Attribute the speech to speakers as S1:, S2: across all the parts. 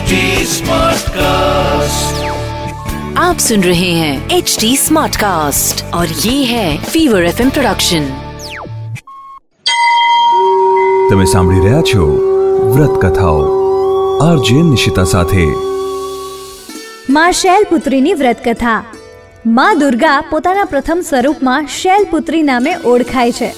S1: HD Smartcast.
S2: आप सुन रहे हैं एच डी स्मार्ट कास्ट और ये है फीवर एफ प्रोडक्शन
S3: તમે સાંભળી રહ્યા છો વ્રત કથાઓ આરજે નિશિતા સાથે
S4: માં શૈલપુત્રીની વ્રત કથા માં દુર્ગા પોતાના પ્રથમ સ્વરૂપમાં શૈલપુત્રી નામે ઓળખાય છે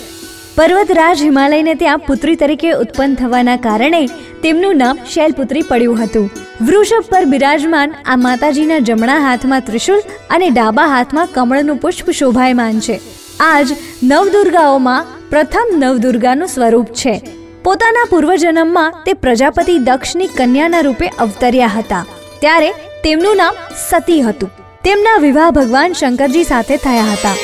S4: પર્વતરાજ હિમાલયને ત્યાં પુત્રી તરીકે ઉત્પન્ન થવાના કારણે તેમનું નામ શૈલપુત્રી પડ્યું હતું. વૃષભ પર બિરાજમાન આ માતાજીના જમણા હાથમાં ત્રિશુલ અને ડાબા હાથમાં કમળનું પુષ્પ શોભાયમાન છે. આજ નવદુર્ગાઓમાં પ્રથમ નવદુર્ગાનું સ્વરૂપ છે. પોતાના પૂર્વજન્મમાં તે પ્રજાપતિ દક્ષની કન્યાના રૂપે અવતર્યા હતા. ત્યારે તેમનું નામ સતી હતું. તેમના વિવાહ ભગવાન શંકરજી સાથે થયા હતા.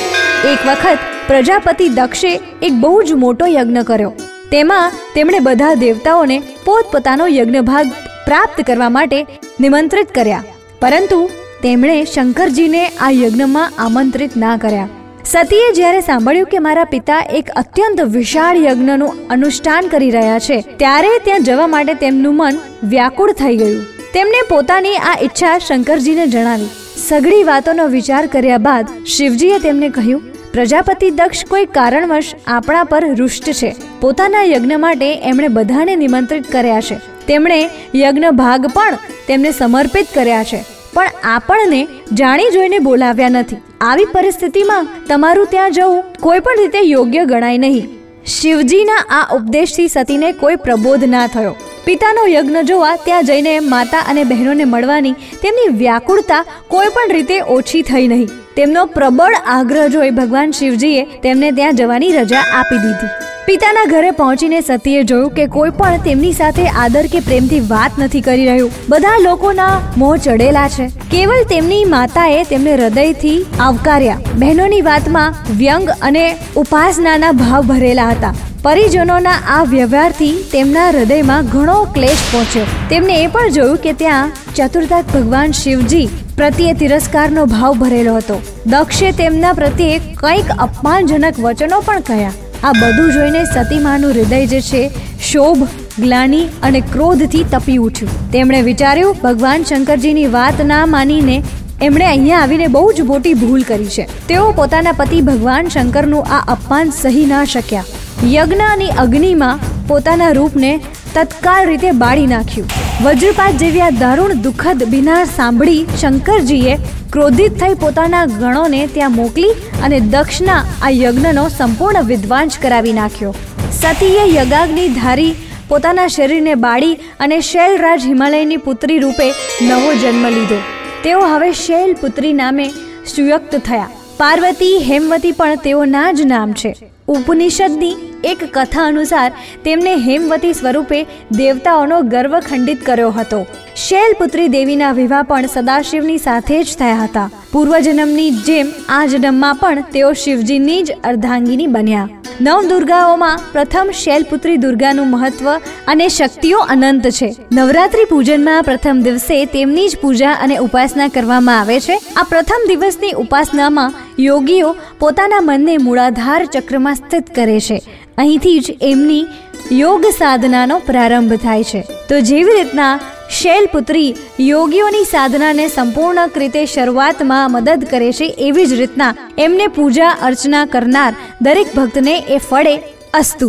S4: એક વખત પ્રજાપતિ દક્ષે એક બહુ જ મોટો યજ્ઞ કર્યો. તેમાં તેમણે બધા દેવતાઓને પોતપોતાનો યજ્ઞ ભાગ પ્રાપ્ત કરવા માટે નિમંત્રિત કર્યા. પરંતુ તેમણે શંકરજીને આ યજ્ઞમાં આમંત્રિત ના કર્યા. સતીએ જ્યારે સાંભળ્યું કે મારા પિતા એક અત્યંત વિશાળ યજ્ઞનું અનુષ્ઠાન કરી રહ્યા છે, ત્યારે ત્યાં જવા માટે તેમનું મન વ્યાકુળ થઈ ગયું. તેમણે પોતાની આ ઈચ્છા શંકરજીને જણાવી. સઘળી વાતોનો વિચાર કર્યા બાદ શિવજીએ તેમને કહ્યું પ્રજાપતિ દક્ષ કોઈ કારણવશ આપણા પર રુષ્ટ છે. પોતાના યજ્ઞ માટે એમણે બધાને નિમંત્રિત કર્યા છે. તેમણે યજ્ઞ ભાગ પણ તેમને સમર્પિત કર્યા છે. પણ આપણને જાણી જોઈને બોલાવ્યા નથી. આવી પરિસ્થિતિમાં તમારું ત્યાં જવું કોઈ પણ રીતે યોગ્ય ગણાય નહીં. શિવજીના આ ઉપદેશથી સતીને કોઈ પ્રબોધ ના થયો. પિતાનો યજ્ઞ જોવા ત્યાં જઈને માતા અને બહેનોને મળવાની તેમની વ્યાકુળતા કોઈ પણ રીતે ઓછી થઈ નહીં. તેમનો પ્રબળ આગ્રહ જોઈ ભગવાન શિવજીએ તેમને ત્યાં જવાની રજા આપી દીધી. પિતાના ઘરે પહોંચીને સતીએ જોયું કે કોઈ પણ તેમની સાથે આદર કે પ્રેમથી વાત નથી કરી રહ્યું. બધા લોકોના મોં ચડેલા છે. કેવલ તેમની માતાએ તેમને હૃદયથી આવકાર્યા. બહેનોની વાતમાં વ્યંગ અને ઉપાસનાના ભાવ ભરેલા હતા. પરિજનોના આ વ્યવહારથી તેમના હૃદયમાં ઘણો ક્લેશ પહોંચ્યો. તેમને એ પણ જોયું કે ત્યાં ચતુર્થક ભગવાન શિવજી પ્રત્યે તિરસ્કારનો ભાવ ભરેલો હતો. દક્ષે તેમના પ્રત્યે કંઈક અપમાનજનક વચનો પણ કહ્યા. આ બધું જોઈને સતીમાનું હૃદય જે છે, શોભ, ગ્લાની અને ક્રોધથી તપી ઉઠ્યું. તેમણે વિચાર્યું, ભગવાન શંકરજીની વાત ના માનીને એમણે અહીંયા આવીને બહુ જ મોટી ભૂલ કરી છે. તેઓ પોતાના પતિ ભગવાન શંકરનું આ અપમાન સહી ના શક્યા. યજ્ઞની અગ્નિમાં પોતાના રૂપને તત્કાળ રીતે બાળી નાખ્યું. વજ્રપાત જેવી આ દારૂણ દુઃખદ બિનાર સાંભળી શંકરજીએ ક્રોધિત થઈ પોતાના ગણોને ત્યાં મોકલી અને દક્ષના આ યજ્ઞનો સંપૂર્ણ વિધ્વાંસ કરાવી નાખ્યો. સતીએ યગાગ્નિ ધારી પોતાના શરીરને બાળી અને શૈલરાજ હિમાલયની પુત્રી રૂપે નવો જન્મ લીધો. તેઓ હવે શૈલ પુત્રી નામે સુયક્ત થયા. પાર્વતી, હેમવતી પણ તેઓના જ નામ છે. ઉપનિષદની એક કથા અનુસાર તેમને હેમવતી સ્વરૂપે દેવતાઓનો ગર્વ ખંડિત કર્યો હતો. શૈલપુત્રી દેવીના વિવાહ પણ સદાશિવની સાથે જ થયા હતા. પૂર્વજન્મની જેમ આ જન્મમાં પણ તેઓ શિવજીની જ અર્ધાંગીની બન્યા. નવ દુર્ગાઓમાં પ્રથમ શૈલપુત્રી દુર્ગાનું મહત્વ અને શક્તિઓ અનંત છે. નવરાત્રી પૂજનમાં પ્રથમ દિવસે તેમની જ પૂજા અને ઉપાસના કરવામાં આવે છે. આ પ્રથમ દિવસની ઉપાસનામાં યોગીઓ પોતાના મનને મૂળાધાર ચક્રમાં સ્થિત કરે છે. અહીંથી જ એમની યોગ સાધનાનો પ્રારંભ થાય છે. તો જેવી રીતના શૈલપુત્રી યોગીઓની સાધનાને સંપૂર્ણ રીતે શરૂઆતમાં મદદ કરે છે એવી જ રીતના એમને પૂજા અર્ચના કરનાર દરેક ભક્તને એ ફળે અસ્તુ.